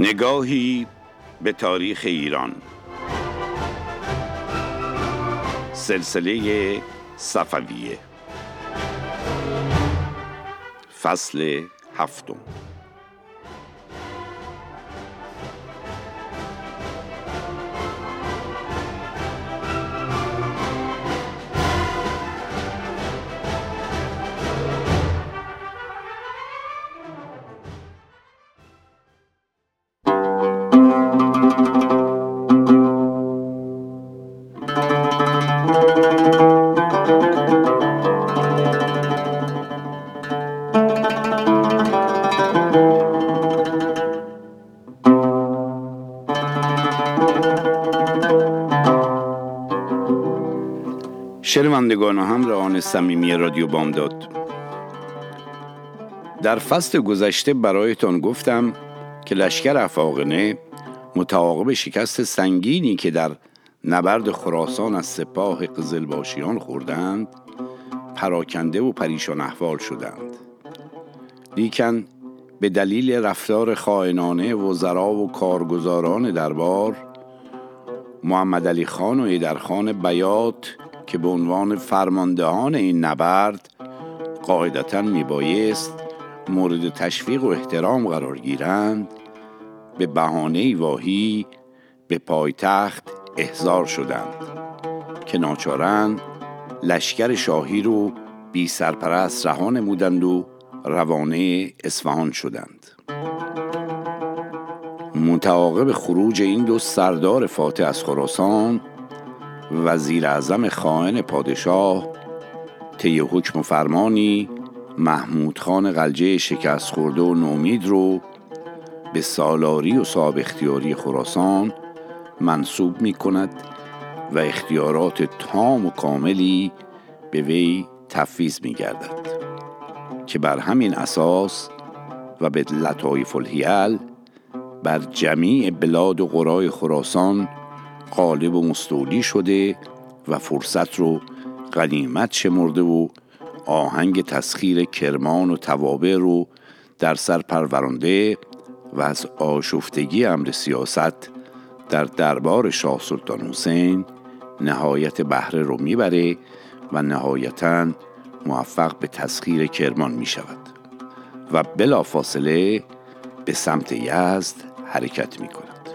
نگاهی به تاریخ ایران. سلسله صفویه. فصل هفتم. شنوندگان و همراهان صمیمی رادیو بامداد. در فصل گذشته برایتان گفتم که لشکر افاقنه متعاقب شکست سنگینی که در نبرد خراسان از سپاه قزلباشیان خوردند پراکنده و پریشان احوال شدند. لیکن به دلیل رفتار خائنانه وزرا و کارگزاران دربار محمد علی خان و ایدرخان بیات که به عنوان فرماندهان این نبرد قاعدتا میبایست مورد تشویق و احترام قرار گیرند به بهانه واهی به پایتخت احضار شدند که ناچارند لشکر شاهی رو بی سرپرست رها نمودند و روانه اصفهان شدند. متعاقب خروج این دو سردار فاتح از خراسان وزیر اعظم خائن پادشاه طی حکم و فرمانی محمود خان غلجه شکست خورده و نومید رو به سالاری و صاحب اختیاری خراسان منصوب می کند و اختیارات تام و کاملی به وی تفویض می گردد که بر همین اساس و به لطایف الهیل بر جمیع بلاد و قرای خراسان غالب و مستولی شده و فرصت رو غنیمت شمرده و آهنگ تسخیر کرمان و توابع رو در سر پرورانده و از آشفتگی امر سیاست در دربار شاه سلطان حسین نهایت بهره رو می‌بره و نهایتا موفق به تسخیر کرمان می شود و بلا فاصله به سمت یزد حرکت می کند.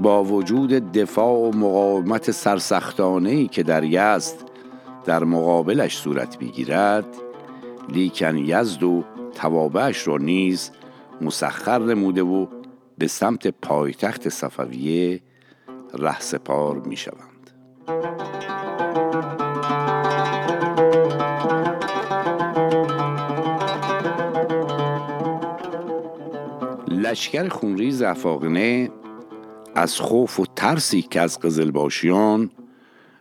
با وجود دفاع و مقاومت سرسختانه که در یزد در مقابلش صورت می‌گیرد لیکن یزد و توابعش را نیز مسخر نموده و به سمت پایتخت صفویه رهسپار می شوند. لشکر خونریز افاقنه از خوف و ترسی که از قزلباشیان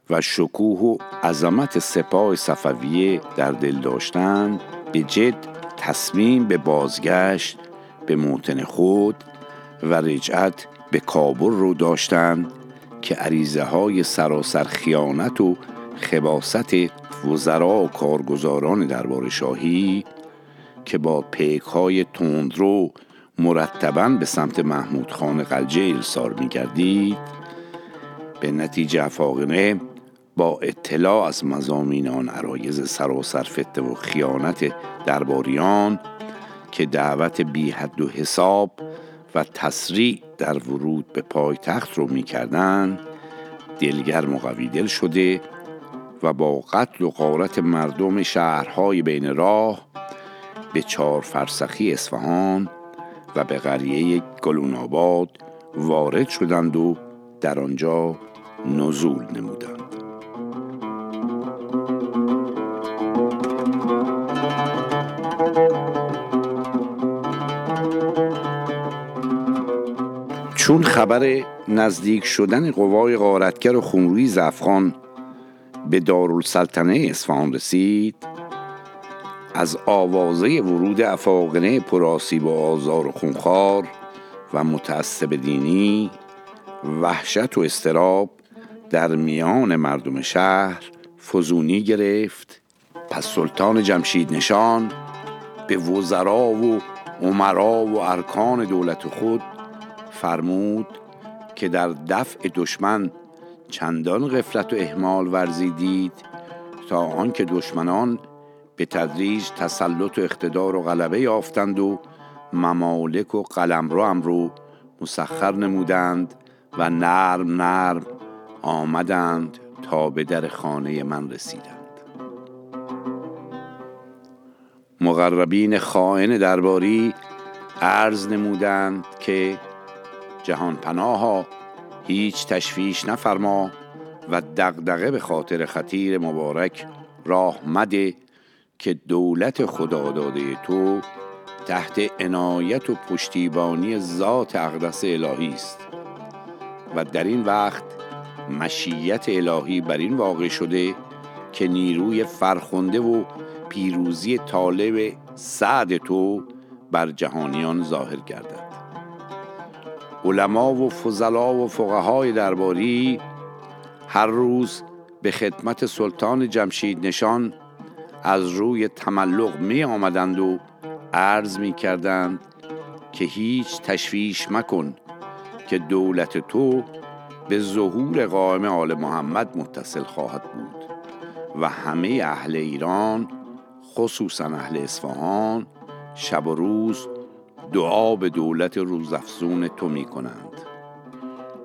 و شکوه و عظمت سپاه صفویه در دل داشتند به جد تصمیم به بازگشت به موتن خود و رجعت به کابل رو داشتند که عریضه های سراسر خیانت و خباست وزرا و کارگزاران دربار شاهی که با پیک های تندرو مرتبا به سمت محمود خان قلجه سار می گردید به نتیجه افاقنه با اطلاع از مزامین آن عرایز سراسر فتنه و خیانت درباریان که دعوت بی حد و حساب و تسریع در ورود به پایتخت رو می‌کردند دلگرم و قوی شده و با قتل و غارت مردم شهرهای بین راه به چهار فرسخی اصفهان و به قریه گلون آباد وارد شدند و در آنجا نزول نمودند. چون خبر نزدیک شدن قوای غارتگر و خونریز افغان به دارالسلطنه اصفهان رسید از آوازه ورود افاقنه پراسی با آزار و خونخوار و متعصب دینی وحشت و استراب در میان مردم شهر فزونی گرفت. پس سلطان جمشید نشان به وزرا و عمرا و ارکان دولت خود فرمود که در دفع دشمن چندان غفلت و احمال ورزیدید تا آنکه دشمنان به تدریج تسلط و اقتدار و غلبه یافتند و ممالک و قلمرو هم رو مسخر نمودند و نرم نرم آمدند تا به در خانه من رسیدند. مقربین خائن درباری عرض نمودند که جهان پناها هیچ تشویش نفرما و دغدغه به خاطر خطیر مبارک راه مده که دولت خدا داده تو تحت عنایت و پشتیبانی ذات اقدس الهی است. و در این وقت مشیت الهی بر این واقع شده که نیروی فرخنده و پیروزی طالب سعد تو بر جهانیان ظاهر گردد. علما و فضلا و فقهای درباری هر روز به خدمت سلطان جمشید نشان از روی تملق می آمدند و عرض می کردند که هیچ تشویش مکن که دولت تو به ظهور قائم آل محمد متصل خواهد بود و همه اهل ایران خصوصا اهل اصفهان شب و روز دعا به دولت روزافزون تو می کنند.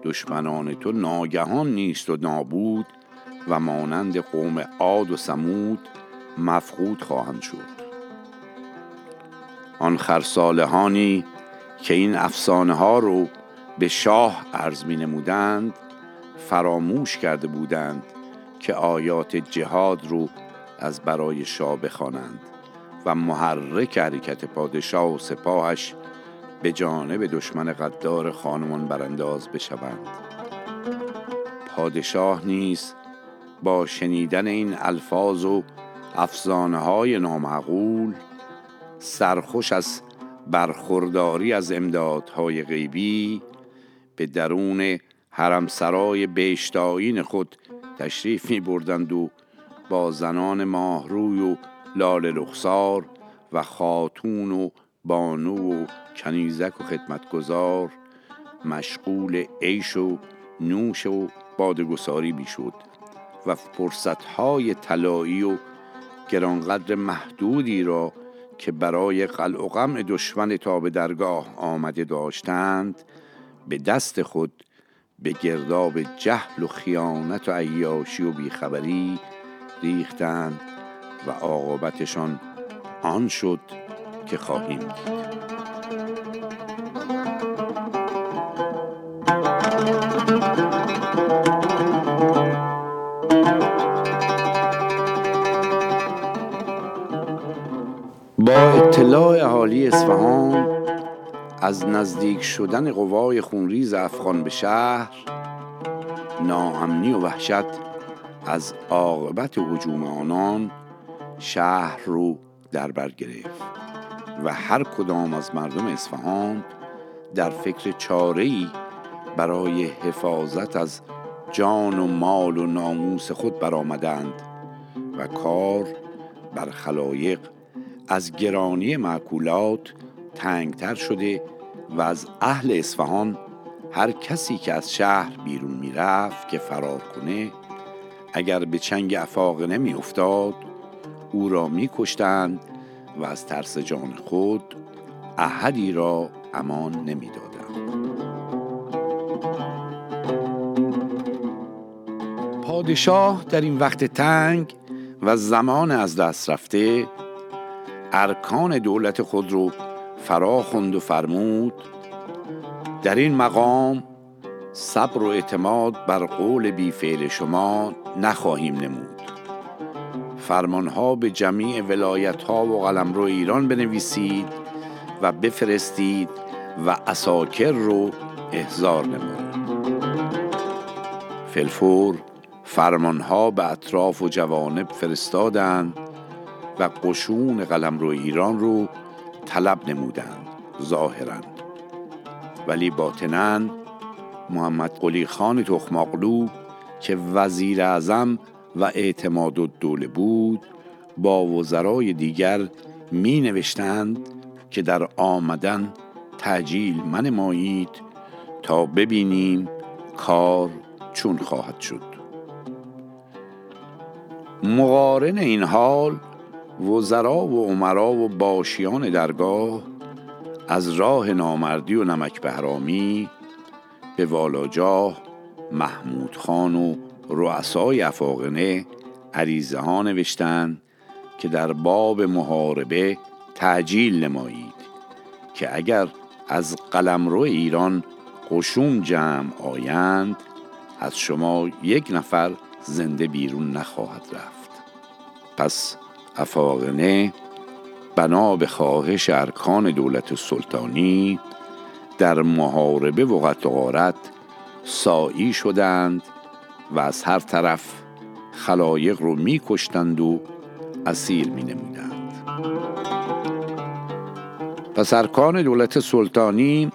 دشمنان تو ناگهان نیست و نابود و مانند قوم عاد و سمود مفقود خواهند شد. آن خرسالهانی که این افسانه ها رو به شاه عرض می نمودند فراموش کرده بودند که آیات جهاد رو از برای شاه بخوانند و محرک حرکت پادشاه و سپاهش به جانب دشمن قدار خانمان برانداز بشوند. پادشاه نیز با شنیدن این الفاظ و افزانه های نامعقول سرخوش از برخورداری از امدادهای غیبی به درون حرم سرای بیشتاین خود تشریف می بردند و با زنان ماهروی و لال رخسار و خاتون و بانو و کنیزک و خدمتگزار مشغول عیش و نوش و بادگساری می‌شد و فرصتهای طلایی و گرانقدر محدودی را که برای قلع و غم دشمن تا به درگاه آمده داشتند به دست خود به گرداب جهل و خیانت و عیاشی و بیخبری ریختند و عاقبتشان آن شد که خواهیم دید. با اطلاع اهالی اصفهان از نزدیک شدن قوای خونریز افغان به شهر ناامنی و وحشت از عاقبت هجوم آنان شهر رو در بر گرفت و هر کدام از مردم اصفهان در فکر چاره‌ای برای حفاظت از جان و مال و ناموس خود برآمدند و کار بر خلایق از گرانی معکولات تنگتر شده و از اهل اصفهان هر کسی که از شهر بیرون می‌رفت که فرار کنه اگر به چنگ افاق نمی افتاد او را می کشتند و از ترس جان خود احدی را امان نمی دادند. پادشاه در این وقت تنگ و زمان از دست رفته ارکان دولت خود رو فرا خوند و فرمود. در این مقام صبر و اعتماد بر قول بیفعل شما نخواهیم نمود. فرمانها به جمیع ولایت ها و قلمرو ایران بنویسید و بفرستید و اساکر رو احضار نمود. فلفور فرمانها به اطراف و جوانب فرستادند و قشون قلمرو ایران رو طلب نمودند ظاهرا. ولی باطنا محمد قلی خان تخماقلو که وزیر اعظم و اعتماد و دوله بود با وزرای دیگر می نوشتند که در آمدن تعجیل منمایید تا ببینیم کار چون خواهد شد. مقارن این حال وزرا و عمرا و باشیان درگاه از راه نامردی و نمک بهرامی به والاجاه محمود خان و رؤسای افاقنه عریضه ها نوشتند که در باب محاربه تعجیل نمایید که اگر از قلمرو ایران قشوم جمع آیند از شما یک نفر زنده بیرون نخواهد رفت. پس افاقنه بنا به خواهش ارکان دولت سلطانی در محاربه و قطعارت سایی شدند و از هر طرف خلایق رو میکشتند و اسیر می نمودند. پس ارکان دولت سلطانی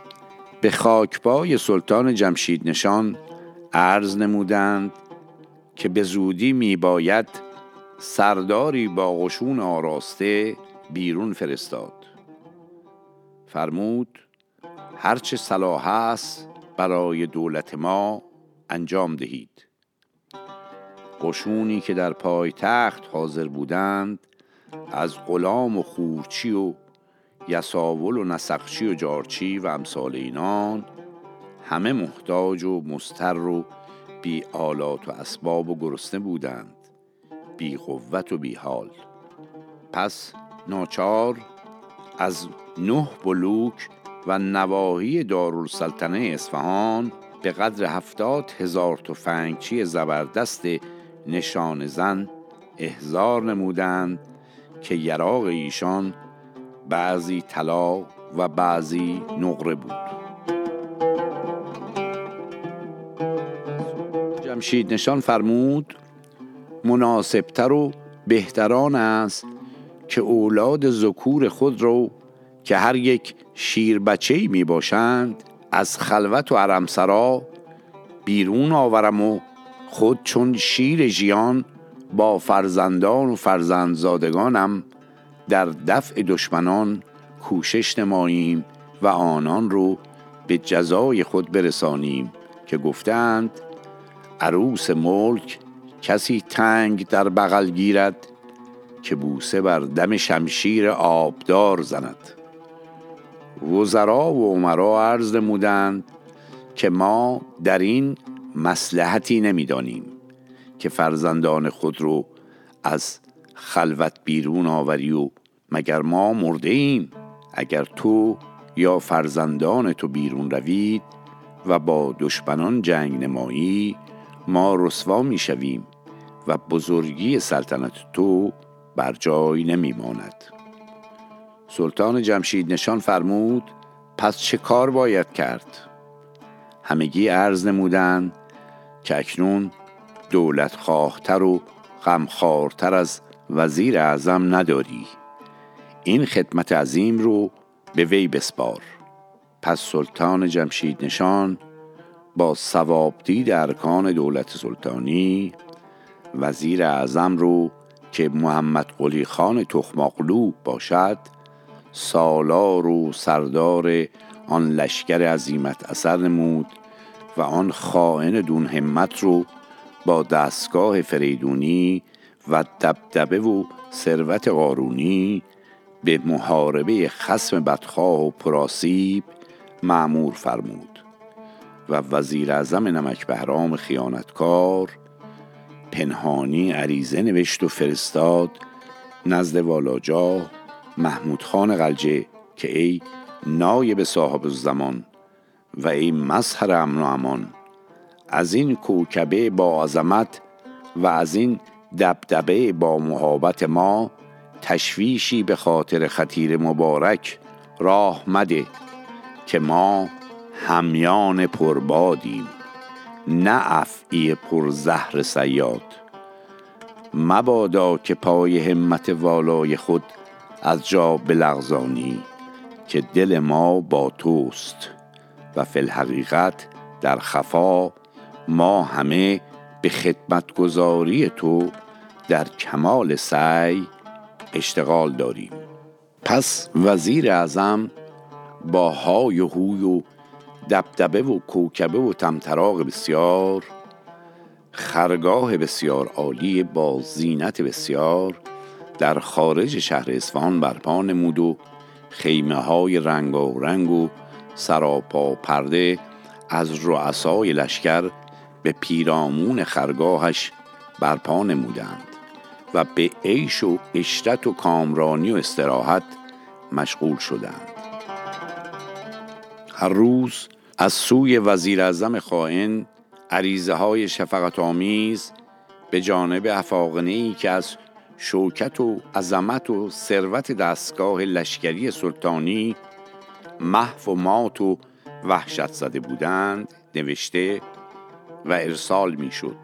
به خاکپای سلطان جمشید نشان عرض نمودند که به زودی می باید سرداری با قشون آراسته بیرون فرستاد. فرمود هرچه صلاح است برای دولت ما انجام دهید. قشونی که در پایتخت حاضر بودند از غلام و خورچی و یساول و نسقچی و جارچی و امثال اینان همه محتاج و مستر و بی آلات و اسباب و گرسنه بودند. بی قوت و بی حال پس ناچار از نه بلوک و نواحی دارالسلطنه اصفهان به قدر هفتاد هزار تفنگچی زبردست نشان زن احزار نمودند که یراق ایشان بعضی طلا و بعضی نقره بود. جمشید نشان فرمود مناسبتر و بهتران است که اولاد ذکور خود رو که هر یک شیر بچه می باشند از خلوت و عرمسرا بیرون آورم و خود چون شیر ژیان با فرزندان و فرزندزادگانم در دفع دشمنان کوشش نماییم و آنان رو به جزای خود برسانیم که گفتند عروس ملک کسی تنگ در بغل گیرد که بوسه بر دم شمشیر آبدار زند. وزرا و عمرا عرض نمودند که ما در این مسلحتی نمی‌دانیم که فرزندان خود رو از خلوت بیرون آوری و مگر ما مرده ایم اگر تو یا فرزندان تو بیرون روید و با دشمنان جنگ نمایی ما رسوا می شویم و بزرگی سلطنت تو بر جای نمی ماند سلطان جمشید نشان فرمود پس چه کار باید کرد؟ همگی عرض نمودند که اکنون دولت خواهتر و غمخوارتر از وزیر اعظم نداری. این خدمت عظیم رو به وی بسپار. پس سلطان جمشید نشان با سوابدید ارکان دولت سلطانی وزیر اعظم رو که محمد قلی خان تخماقلو باشد سالار و سردار آن لشکر عظیمت اثر نمود و آن خائن دون همت رو با دستگاه فریدونی و دبدبه و ثروت قارونی به محاربه خسم بدخواه و پراسیب معمور فرمود. و وزیر اعظم نمک بهرام خیانتکار پنهانی عریضه نوشت و فرستاد نزد والاجاه محمود خان غلجه که ای نایب صاحب زمان و ای مظهر امن و امان از این کوکبه با عظمت و از این دبدبه با محابت ما تشویشی به خاطر خطیر مبارک راه مده که ما همیان پربادیم نه افعی پر زهر سیاد مبادا که پای همت والای خود از جا بلغزانی که دل ما با توست. و فی الحقیقت در خفا ما همه به خدمتگذاری تو در کمال سعی اشتغال داریم. پس وزیر اعظم با های و هوی و دبدبه و کوکبه و تمتراغ بسیار خرگاه بسیار عالی با زینت بسیار در خارج شهر اصفهان برپا نمود و خیمه های رنگ و رنگ و سراپا پرده از رؤسای لشکر به پیرامون خرگاهش برپا نمودند و به عیش و اشرت و کامرانی و استراحت مشغول شدند. هر روز از سوی وزیر اعظم خائن عریضه های شفقت آمیز به جانب افاقنه ای که از شوکت و عظمت و ثروت دستگاه لشکری سلطانی محو و مات و وحشت زده بودند نوشته و ارسال می‌شد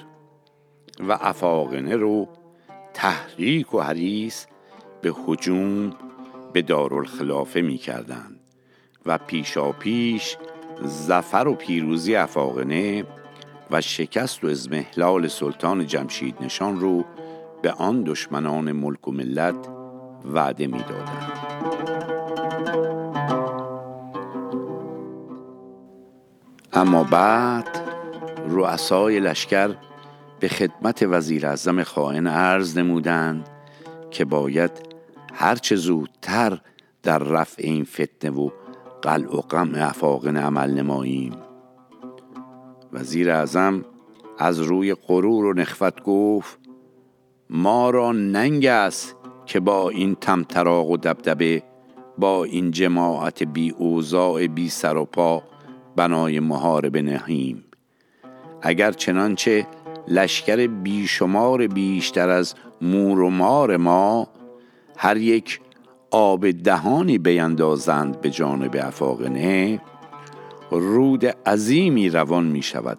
و افاقنه رو تحریک و حریص به حجوم به دارالخلافه می کردند و پیشا پیش زفر و پیروزی افاقنه و شکست و ازمهلال سلطان جمشید نشان رو به آن دشمنان ملک و ملت وعده می‌دادند. اما بعد رؤسای لشکر به خدمت وزیر اعظم خائن عرض نمودند که باید هرچه زودتر در رفع این فتنه و قلع و غم افاقن عمل نماییم. وزیر اعظم از روی غرور و نخفت گفت ما را ننگ است که با این تمتراغ و دبدبه با این جماعت بی اوضاع بی سر و پا بنای محاربه نهیم. اگر چنانچه لشکر بیشمار بیشتر از مور و مار ما هر یک آب دهانی بیندازند به جانب افاقنه رود عظیمی روان می شود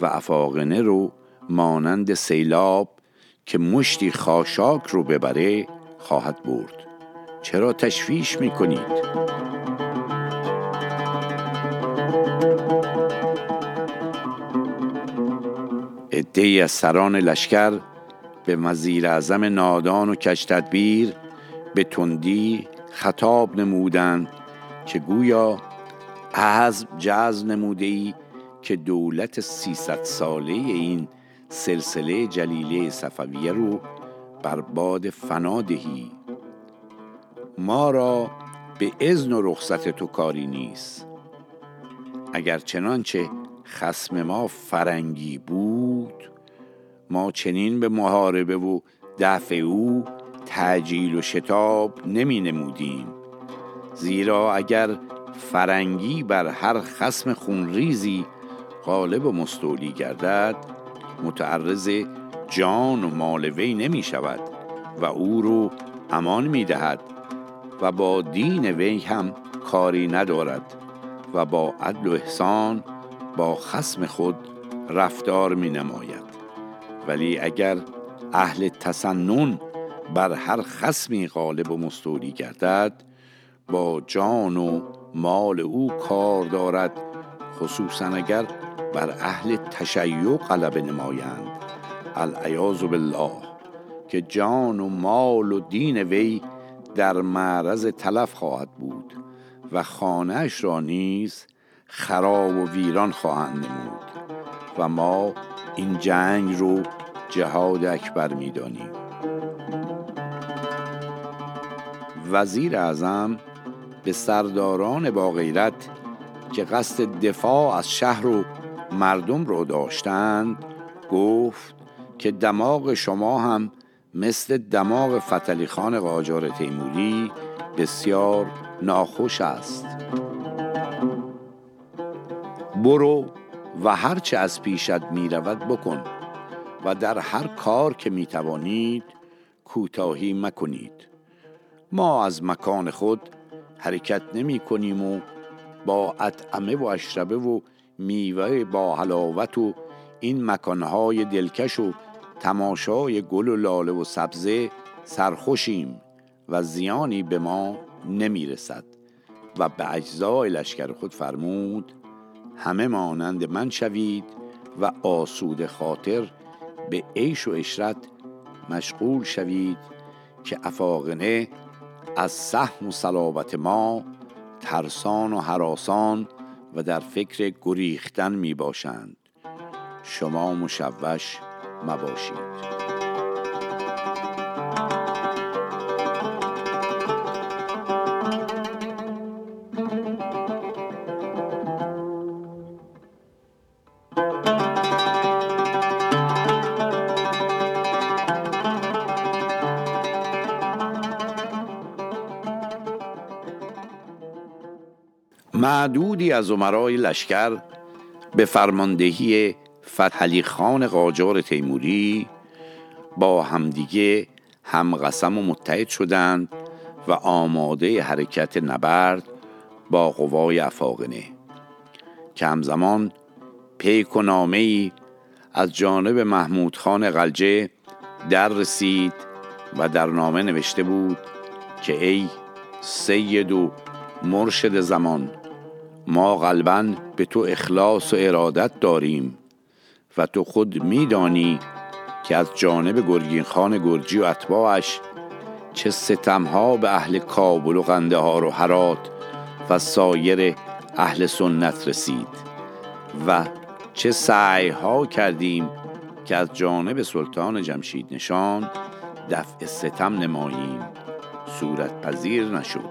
و افاقنه رو مانند سیلاب که مشتی خاشاک رو ببره خواهد برد چرا تشویش می کنید؟ عدهای از سران لشکر به وزیر اعظم نادان و کش تدبیر به تندی خطاب نمودند که گویا از جز نموده ای که دولت سیصد ساله این سلسله جلیله صفویه رو بر باد فنا دهی. ما را به اذن و رخصت تو کاری نیست. اگر چنانچه خسم ما فرنگی بود ما چنین به محاربه و دفع او تعجیل و شتاب نمی نمودیم زیرا اگر فرنگی بر هر خسم خونریزی غالب و مستولی گردد متعرض جان و مال وی نمی شود و او رو امان می دهد و با دین وی هم کاری ندارد و با عدل و احسان با خسم خود رفتار می نماید ولی اگر اهل تسنن بر هر خسمی غالب و مستولی گردد با جان و مال او کار دارد خصوصا اگر بر اهل تشیع غلبه نمایند. العیاذ بالله که جان و مال و دین وی در معرض تلف خواهد بود و خانهش را نیز خراب و ویران خواهند نمود و ما این جنگ رو جهاد اکبر می‌دانیم. وزیر اعظم به سرداران با غیرت که قصد دفاع از شهر و مردم رو داشتند گفت که دماغ شما هم مثل دماغ فتلی خان قاجار تیموری بسیار ناخوش است. برو و هرچه از پیشت می رود بکن و در هر کار که می توانید کوتاهی مکنید. ما از مکان خود حرکت نمی کنیم و با اطعمه و اشربه و میوه با حلاوت و این مکانهای دلکش و تماشای گل و لاله و سبزه سرخوشیم و زیانی به ما نمی رسد. و به اجزای لشکر خود فرمود همه مانند من شوید و آسود خاطر به عیش و اشرت مشغول شوید که افاقنه از سهم و صلابت ما ترسان و حراسان و در فکر گریختن می باشند شما مشوش مباشید. معدودی از عمرای لشکر به فرماندهی فتحعلی خان قاجار تیموری با همدیگه همقسم و متحد شدند و آماده حرکت نبرد با قوای افاقنه که همزمان پیک و نامه از جانب محمود خان غلجه در رسید و در نامه نوشته بود که ای سید و مرشد زمان ما غالبا به تو اخلاص و ارادت داریم و تو خود میدانی که از جانب گرگین خان گرجی و اتباعش چه ستمها به اهل کابل و قندهار و هرات و سایر اهل سنت رسید و چه سعی ها کردیم که از جانب سلطان جمشید نشان دفع ستم نماییم. صورت پذیر نشد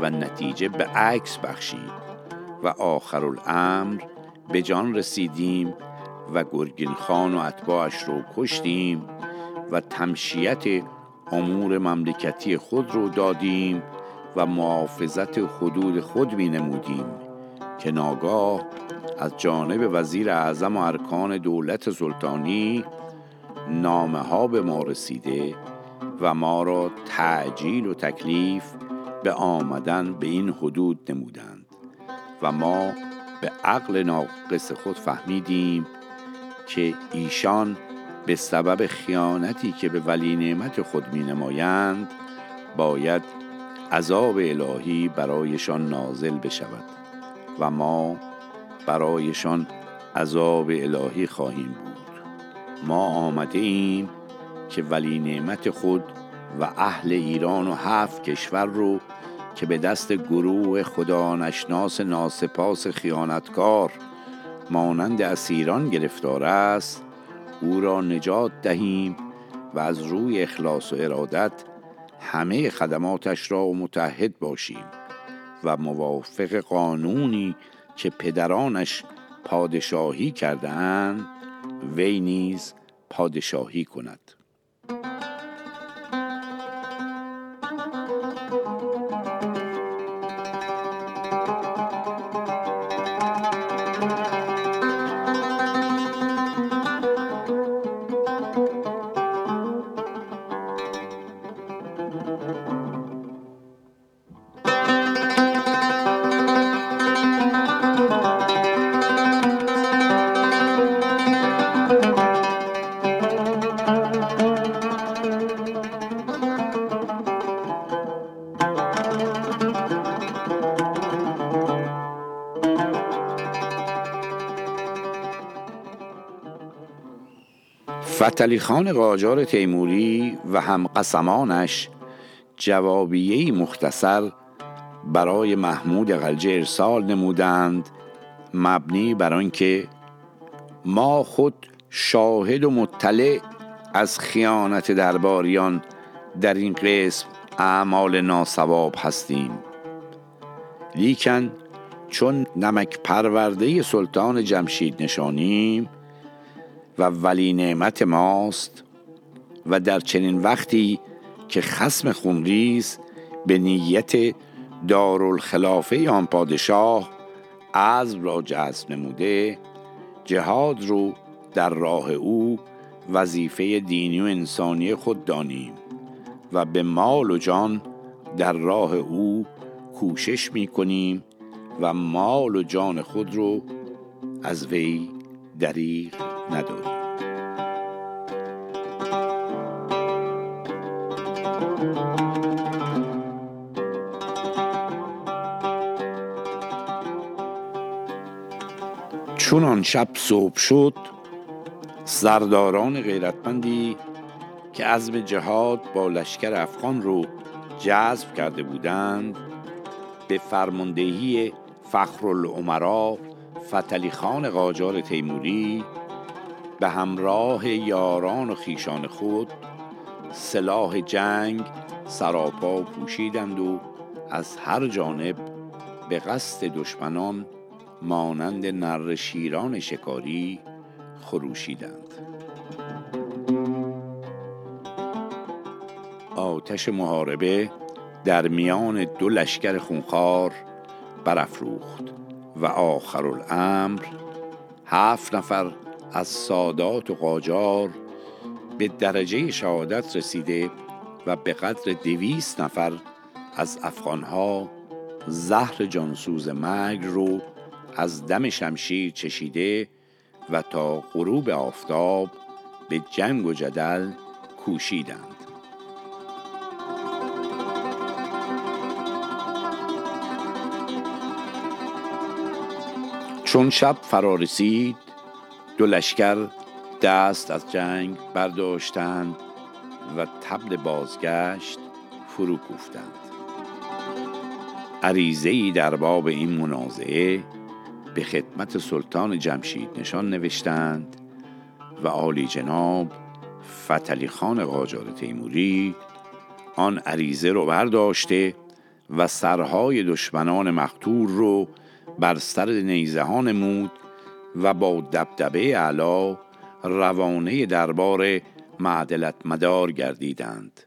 و نتیجه به عکس بخشید. و آخر الامر به جان رسیدیم و گرگین خان و اتباعش رو کشتیم و تمشیت امور مملکتی خود رو دادیم و محافظت حدود خود می نمودیم که ناگاه از جانب وزیر اعظم و ارکان دولت سلطانی نامه ها به ما رسیده و ما را تعجیل و تکلیف به آمدن به این حدود نمودند. و ما به عقل ناقص خود فهمیدیم که ایشان به سبب خیانتی که به ولی نعمت خود می نمایند باید عذاب الهی برایشان نازل بشود و ما برایشان عذاب الهی خواهیم بود. ما آمده ایم که ولی نعمت خود و اهل ایران و هفت کشور رو که به دست گروه خدا نشناس ناسپاس خیانتکار مانند اسیران گرفتار است او را نجات دهیم و از روی اخلاص و ارادت همه خدماتش را متحد باشیم و موافق قانونی که پدرانش پادشاهی کردهاند وی نیز پادشاهی کند. فتلی خان قاجار تیموری و هم قسمانش جوابیه مختصر برای محمود غلجه ارسال نمودند مبنی بر آنکه ما خود شاهد و مطلع از خیانت درباریان در این قسم اعمال ناسواب هستیم. لیکن چون نمک پرورده سلطان جمشید نشانیم و ولی نعمت ماست و در چنین وقتی که خسم خونریز به نیت دارالخلافه آن پادشاه از را جذب نموده جهاد رو در راه او وظیفه دینی و انسانی خود دانیم و به مال و جان در راه او کوشش می کنیم و مال و جان خود رو از وی دریغ نداریم چون آن شب صبح شد سرداران غیرتمندی که عزم جهاد با لشکر افغان رو جذب کرده بودند به فرماندهی فخرالعمرا فتلی خان قاجار تیموری به همراه یاران و خیشان خود سلاح جنگ سراپا پوشیدند و از هر جانب به قصد دشمنان مانند نر شیران شکاری خروشیدند. آتش محاربه در میان دو لشکر خونخوار برافروخت. و آخر الامر هفت نفر از سادات و قاجار به درجه شهادت رسیده و به قدر دویست نفر از افغانها زهر جانسوز مرگ رو از دم شمشیر چشیده و تا غروب آفتاب به جنگ و جدل کوشیدند. چون شب فرا رسید دو لشکر دست از جنگ برداشتند و تبل بازگشت فرو کوفتند. عریضه در باب این منازعه به خدمت سلطان جمشید نشان نوشتند و عالی جناب فتلی خان قاجار تیموری آن عریضه رو برداشته و سرهای دشمنان مقتول رو بر سر نیزه ها نمود و با دبدبه علا روانه دربار معدلت مدار گردیدند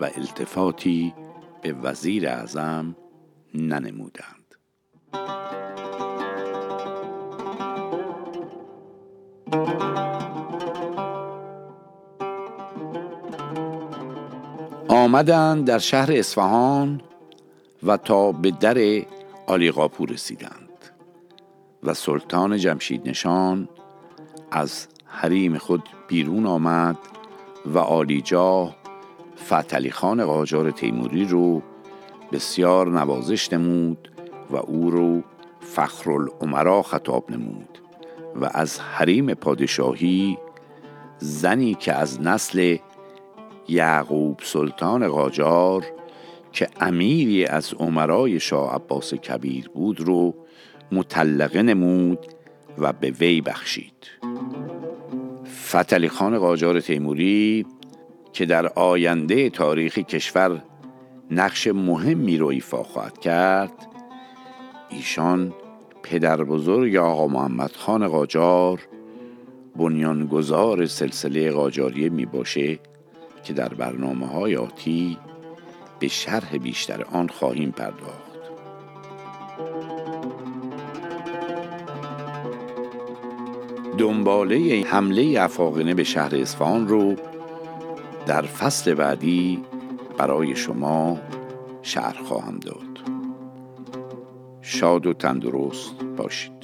و التفاتی به وزیر اعظم ننمودند. آمدند در شهر اصفهان و تا به در آلیقاپور رسیدند و سلطان جمشید نشان از حریم خود بیرون آمد و آلیجاه فتلی خان قاجار تیموری رو بسیار نوازش نمود و او رو فخرالعمرا خطاب نمود و از حریم پادشاهی زنی که از نسل یعقوب سلطان قاجار که امیری از عمرای شاه عباس کبیر بود رو مطلقه نمود و به وی بخشید. فتلی خان قاجار تیموری که در آینده تاریخی کشور نقش مهمی رو ایفا خواهد کرد ایشان پدر بزرگ آقا محمد خان قاجار بنیانگذار سلسله قاجاریه می باشه که در برنامه های آتی به شرح بیشتر آن خواهیم پرداخت. دنباله حمله افاقنه به شهر اصفهان رو در فصل بعدی برای شما شهر خواهم داد. شاد و تندرست باشید.